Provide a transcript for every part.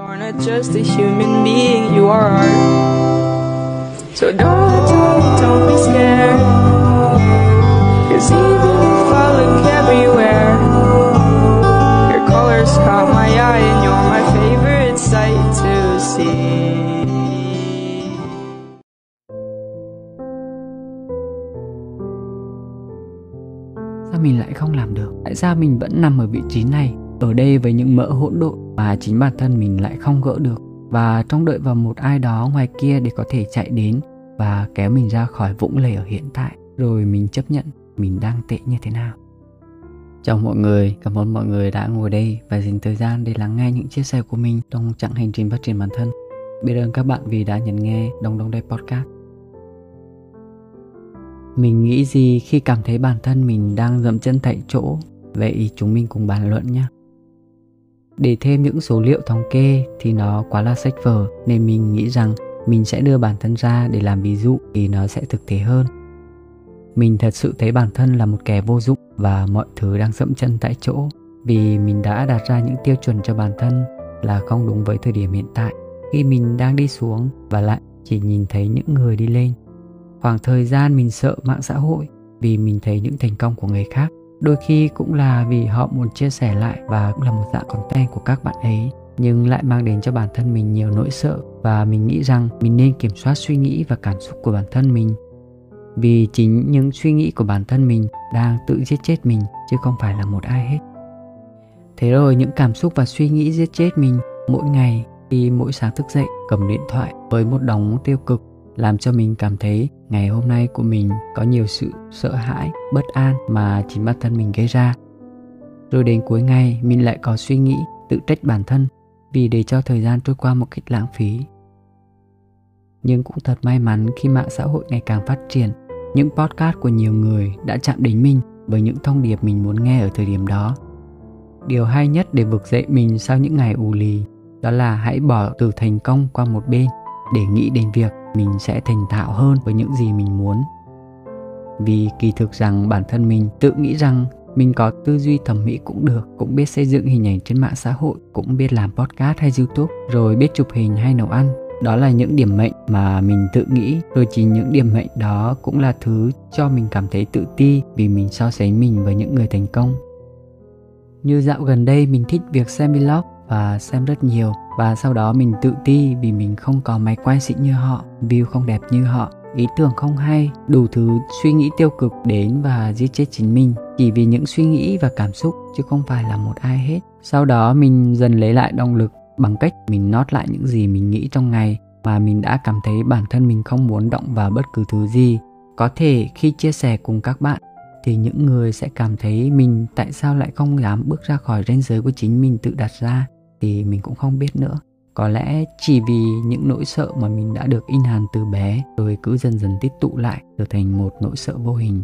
You're not just a human being, you are art. So don't, talk, don't be scared. Cause even if I look everywhere, your colors caught my eye and you're my favorite sight to see. Sao mình lại không làm được? Tại sao mình vẫn nằm ở vị trí này, ở đây với những mỡ hỗn độn mà chính bản thân mình lại không gỡ được và trông đợi vào một ai đó ngoài kia để có thể chạy đến và kéo mình ra khỏi vũng lầy ở hiện tại rồi mình chấp nhận mình đang tệ như thế nào. Chào mọi người, cảm ơn mọi người đã ngồi đây và dành thời gian để lắng nghe những chia sẻ của mình trong chặng hành trình phát triển bản thân. Biết ơn các bạn vì đã nhấn nghe Đông Đông Đây Podcast. Mình nghĩ gì khi cảm thấy bản thân mình đang dậm chân tại chỗ? Vậy chúng mình cùng bàn luận nhé. Để thêm những số liệu thống kê thì nó quá là sách vở, nên mình nghĩ rằng mình sẽ đưa bản thân ra để làm ví dụ thì nó sẽ thực tế hơn. Mình thật sự thấy bản thân là một kẻ vô dụng và mọi thứ đang dậm chân tại chỗ vì mình đã đặt ra những tiêu chuẩn cho bản thân là không đúng với thời điểm hiện tại khi mình đang đi xuống và lại chỉ nhìn thấy những người đi lên, khoảng thời gian mình sợ mạng xã hội vì mình thấy những thành công của người khác đôi khi cũng là vì họ muốn chia sẻ lại và cũng là một dạng content của các bạn ấy, nhưng lại mang đến cho bản thân mình nhiều nỗi sợ và mình nghĩ rằng mình nên kiểm soát suy nghĩ và cảm xúc của bản thân mình. Vì chính những suy nghĩ của bản thân mình đang tự giết chết mình, chứ không phải là một ai hết. Thế rồi những cảm xúc và suy nghĩ giết chết mình, mỗi ngày khi mỗi sáng thức dậy, cầm điện thoại với một đống tiêu cực làm cho mình cảm thấy ngày hôm nay của mình có nhiều sự sợ hãi, bất an mà chính bản thân mình gây ra. Rồi đến cuối ngày, mình lại có suy nghĩ tự trách bản thân vì để cho thời gian trôi qua một cách lãng phí. Nhưng cũng thật may mắn khi mạng xã hội ngày càng phát triển, những podcast của nhiều người đã chạm đến mình với những thông điệp mình muốn nghe ở thời điểm đó. Điều hay nhất để vực dậy mình sau những ngày ù lì đó là hãy bỏ từ thành công qua một bên để nghĩ đến việc mình sẽ thành thạo hơn với những gì mình muốn. Vì kỳ thực rằng bản thân mình tự nghĩ rằng mình có tư duy thẩm mỹ cũng được, cũng biết xây dựng hình ảnh trên mạng xã hội, cũng biết làm podcast hay youtube, rồi biết chụp hình hay nấu ăn. Đó là những điểm mệnh mà mình tự nghĩ, rồi chỉ những điểm mệnh đó cũng là thứ cho mình cảm thấy tự ti vì mình so sánh mình với những người thành công. Như dạo gần đây mình thích việc xem vlog và xem rất nhiều. Và sau đó mình tự ti vì mình không có máy quay xịn như họ, view không đẹp như họ. Ý tưởng không hay, đủ thứ suy nghĩ tiêu cực đến và giết chết chính mình. Chỉ vì những suy nghĩ và cảm xúc, chứ không phải là một ai hết. Sau đó mình dần lấy lại động lực bằng cách mình nốt lại những gì mình nghĩ trong ngày mà mình đã cảm thấy bản thân mình không muốn động vào bất cứ thứ gì. Có thể khi chia sẻ cùng các bạn thì những người sẽ cảm thấy mình tại sao lại không dám bước ra khỏi ranh giới của chính mình tự đặt ra thì mình cũng không biết nữa. Có lẽ chỉ vì những nỗi sợ mà mình đã được in hàn từ bé, rồi cứ dần dần tích tụ lại, trở thành một nỗi sợ vô hình.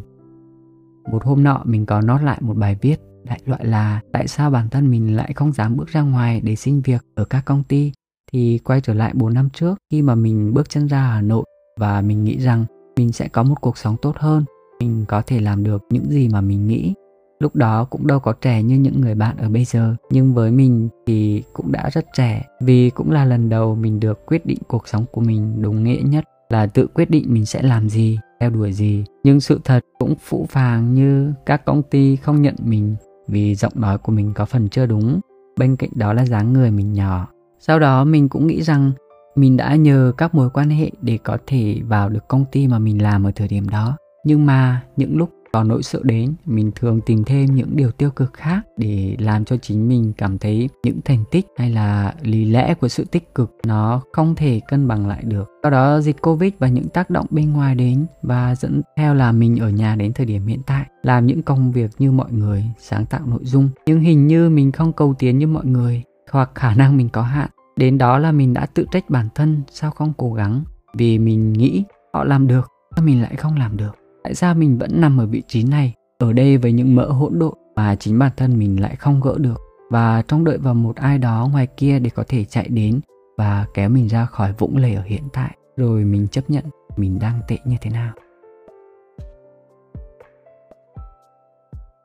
Một hôm nọ, mình có nót lại một bài viết, đại loại là tại sao bản thân mình lại không dám bước ra ngoài để xin việc ở các công ty? Thì quay trở lại 4 năm trước, khi mà mình bước chân ra Hà Nội, và mình nghĩ rằng mình sẽ có một cuộc sống tốt hơn. Mình có thể làm được những gì mà mình nghĩ lúc đó cũng đâu có trẻ như những người bạn ở bây giờ, nhưng với mình thì cũng đã rất trẻ, vì cũng là lần đầu mình được quyết định cuộc sống của mình đúng nghĩa nhất, là tự quyết định mình sẽ làm gì, theo đuổi gì. Nhưng sự thật cũng phũ phàng như các công ty không nhận mình vì giọng nói của mình có phần chưa đúng. Bên cạnh đó là dáng người mình nhỏ. Sau đó mình cũng nghĩ rằng mình đã nhờ các mối quan hệ để có thể vào được công ty mà mình làm ở thời điểm đó. Nhưng mà những lúc có nỗi sợ đến, mình thường tìm thêm những điều tiêu cực khác để làm cho chính mình cảm thấy những thành tích hay là lý lẽ của sự tích cực nó không thể cân bằng lại được. Sau đó, dịch covid và những tác động bên ngoài đến và dẫn theo là mình ở nhà đến thời điểm hiện tại, làm những công việc như mọi người, sáng tạo nội dung. Nhưng hình như mình không cầu tiến như mọi người, hoặc khả năng mình có hạn. Đến đó là mình đã tự trách bản thân, sao không cố gắng? Vì mình nghĩ họ làm được mình lại không làm được? Tại sao mình vẫn nằm ở vị trí này, ở đây với những mỡ hỗn độn mà chính bản thân mình lại không gỡ được? Và trông đợi vào một ai đó ngoài kia để có thể chạy đến và kéo mình ra khỏi vũng lầy ở hiện tại, rồi mình chấp nhận mình đang tệ như thế nào?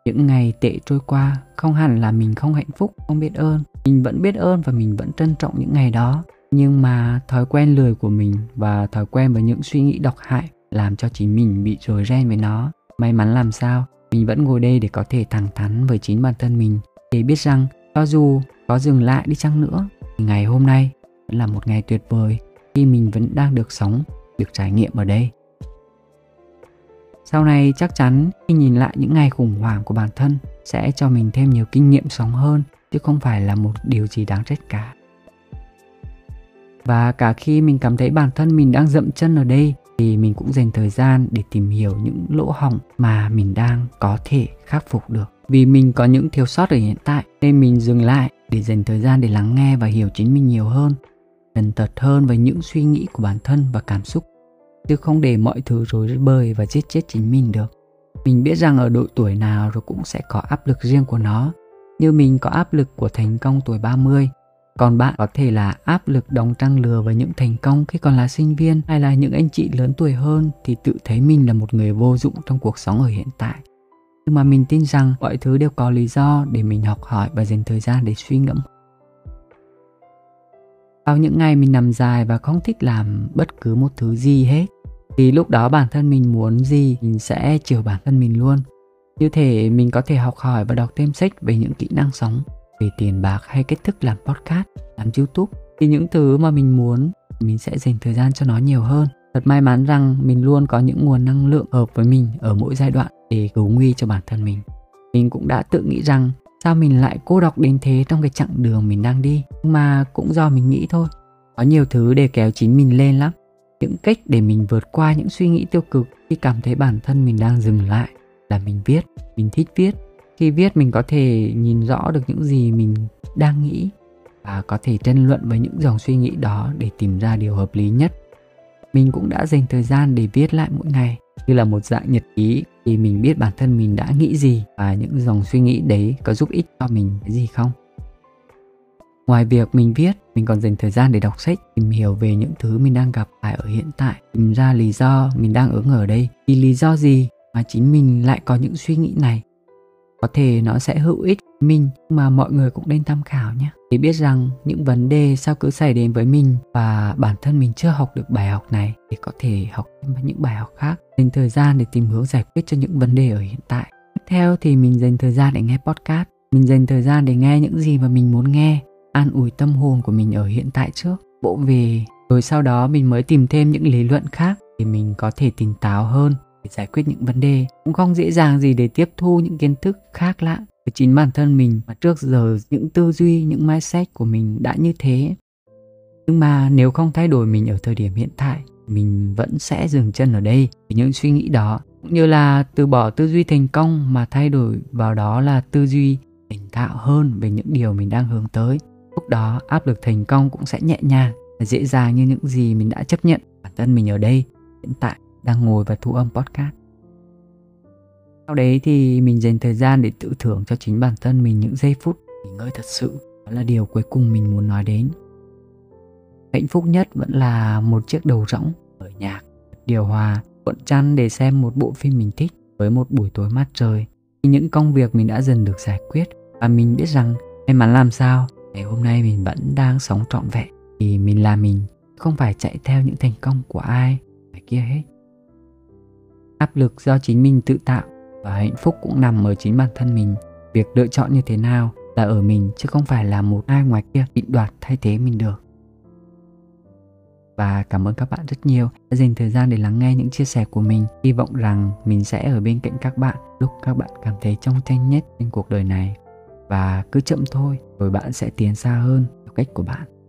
Những ngày tệ trôi qua, không hẳn là mình không hạnh phúc, không biết ơn. Mình vẫn biết ơn và mình vẫn trân trọng những ngày đó. Nhưng mà thói quen lười của mình và thói quen với những suy nghĩ độc hại làm cho chính mình bị rối ren với nó. May mắn làm sao, mình vẫn ngồi đây để có thể thẳng thắn với chính bản thân mình. Để biết rằng, cho dù có dừng lại đi chăng nữa, thì ngày hôm nay vẫn là một ngày tuyệt vời khi mình vẫn đang được sống, được trải nghiệm ở đây. Sau này chắc chắn khi nhìn lại những ngày khủng hoảng của bản thân sẽ cho mình thêm nhiều kinh nghiệm sống hơn, chứ không phải là một điều gì đáng trách cả. Và cả khi mình cảm thấy bản thân mình đang dậm chân ở đây thì mình cũng dành thời gian để tìm hiểu những lỗ hỏng mà mình đang có thể khắc phục được. Vì mình có những thiếu sót ở hiện tại, nên mình dừng lại để dành thời gian để lắng nghe và hiểu chính mình nhiều hơn gần tật hơn với những suy nghĩ của bản thân và cảm xúc. Chứ không để mọi thứ rối bời và giết chết chính mình được. Mình biết rằng ở độ tuổi nào rồi cũng sẽ có áp lực riêng của nó. Như mình có áp lực của thành công tuổi 30 còn bạn có thể là áp lực đóng trăng lừa với những thành công khi còn là sinh viên, hay là những anh chị lớn tuổi hơn thì tự thấy mình là một người vô dụng trong cuộc sống ở hiện tại. Nhưng mà mình tin rằng mọi thứ đều có lý do để mình học hỏi và dành thời gian để suy ngẫm. Sau những ngày mình nằm dài và không thích làm bất cứ một thứ gì hết, thì lúc đó bản thân mình muốn gì mình sẽ chiều bản thân mình luôn. Như thể mình có thể học hỏi và đọc thêm sách về những kỹ năng sống về tiền bạc hay cách thức làm podcast, làm youtube, thì những thứ mà mình muốn, mình sẽ dành thời gian cho nó nhiều hơn. Thật may mắn rằng mình luôn có những nguồn năng lượng hợp với mình ở mỗi giai đoạn để cứu nguy cho bản thân mình. Mình cũng đã tự nghĩ rằng sao mình lại cô độc đến thế trong cái chặng đường mình đang đi. Nhưng mà cũng do mình nghĩ thôi. Có nhiều thứ để kéo chính mình lên lắm. Những cách để mình vượt qua những suy nghĩ tiêu cực khi cảm thấy bản thân mình đang dừng lại là mình viết, mình thích viết khi viết mình có thể nhìn rõ được những gì mình đang nghĩ và có thể tranh luận với những dòng suy nghĩ đó để tìm ra điều hợp lý nhất. Mình cũng đã dành thời gian để viết lại mỗi ngày, như là một dạng nhật ký thì mình biết bản thân mình đã nghĩ gì và những dòng suy nghĩ đấy có giúp ích cho mình cái gì không. Ngoài việc mình viết, mình còn dành thời gian để đọc sách, tìm hiểu về những thứ mình đang gặp phải ở hiện tại, tìm ra lý do mình đang ứng ở đây. Vì lý do gì mà chính mình lại có những suy nghĩ này? Có thể nó sẽ hữu ích với mình, mà mọi người cũng nên tham khảo nhé. Để biết rằng những vấn đề sao cứ xảy đến với mình và bản thân mình chưa học được bài học này để có thể học thêm những bài học khác. Dành thời gian để tìm hướng giải quyết cho những vấn đề ở hiện tại. Tiếp theo thì mình dành thời gian để nghe podcast. Mình dành thời gian để nghe những gì mà mình muốn nghe, an ủi tâm hồn của mình ở hiện tại trước. Bộ về, rồi sau đó mình mới tìm thêm những lý luận khác để mình có thể tỉnh táo hơn để giải quyết những vấn đề. Cũng không dễ dàng gì để tiếp thu những kiến thức khác lạ với chính bản thân mình, mà trước giờ những tư duy, những mindset của mình đã như thế. Nhưng mà nếu không thay đổi mình ở thời điểm hiện tại, mình vẫn sẽ dừng chân ở đây với những suy nghĩ đó. Cũng như là từ bỏ tư duy thành công mà thay đổi vào đó là tư duy tỉnh tạo hơn về những điều mình đang hướng tới. Lúc đó, áp lực thành công cũng sẽ nhẹ nhàng và dễ dàng như những gì mình đã chấp nhận bản thân mình ở đây, hiện tại đang ngồi và thu âm podcast. Sau đấy thì mình dành thời gian để tự thưởng cho chính bản thân mình những giây phút nghỉ ngơi thật sự. Đó là điều cuối cùng mình muốn nói đến. Hạnh phúc nhất vẫn là một chiếc đầu rỗng ở nhạc điều hòa, cuộn chăn để xem một bộ phim mình thích với một buổi tối mát trời. Những công việc mình đã dần được giải quyết và mình biết rằng may mắn làm sao, ngày hôm nay mình vẫn đang sống trọn vẹn thì mình là mình, không phải chạy theo những thành công của ai phải kia hết áp lực do chính mình tự tạo và hạnh phúc cũng nằm ở chính bản thân mình. Việc lựa chọn như thế nào là ở mình chứ không phải là một ai ngoài kia định đoạt thay thế mình được. Và cảm ơn các bạn rất nhiều đã dành thời gian để lắng nghe những chia sẻ của mình. Hy vọng rằng mình sẽ ở bên cạnh các bạn lúc các bạn cảm thấy trong tranh nhất trên cuộc đời này. Và cứ chậm thôi, rồi bạn sẽ tiến xa hơn theo cách của bạn.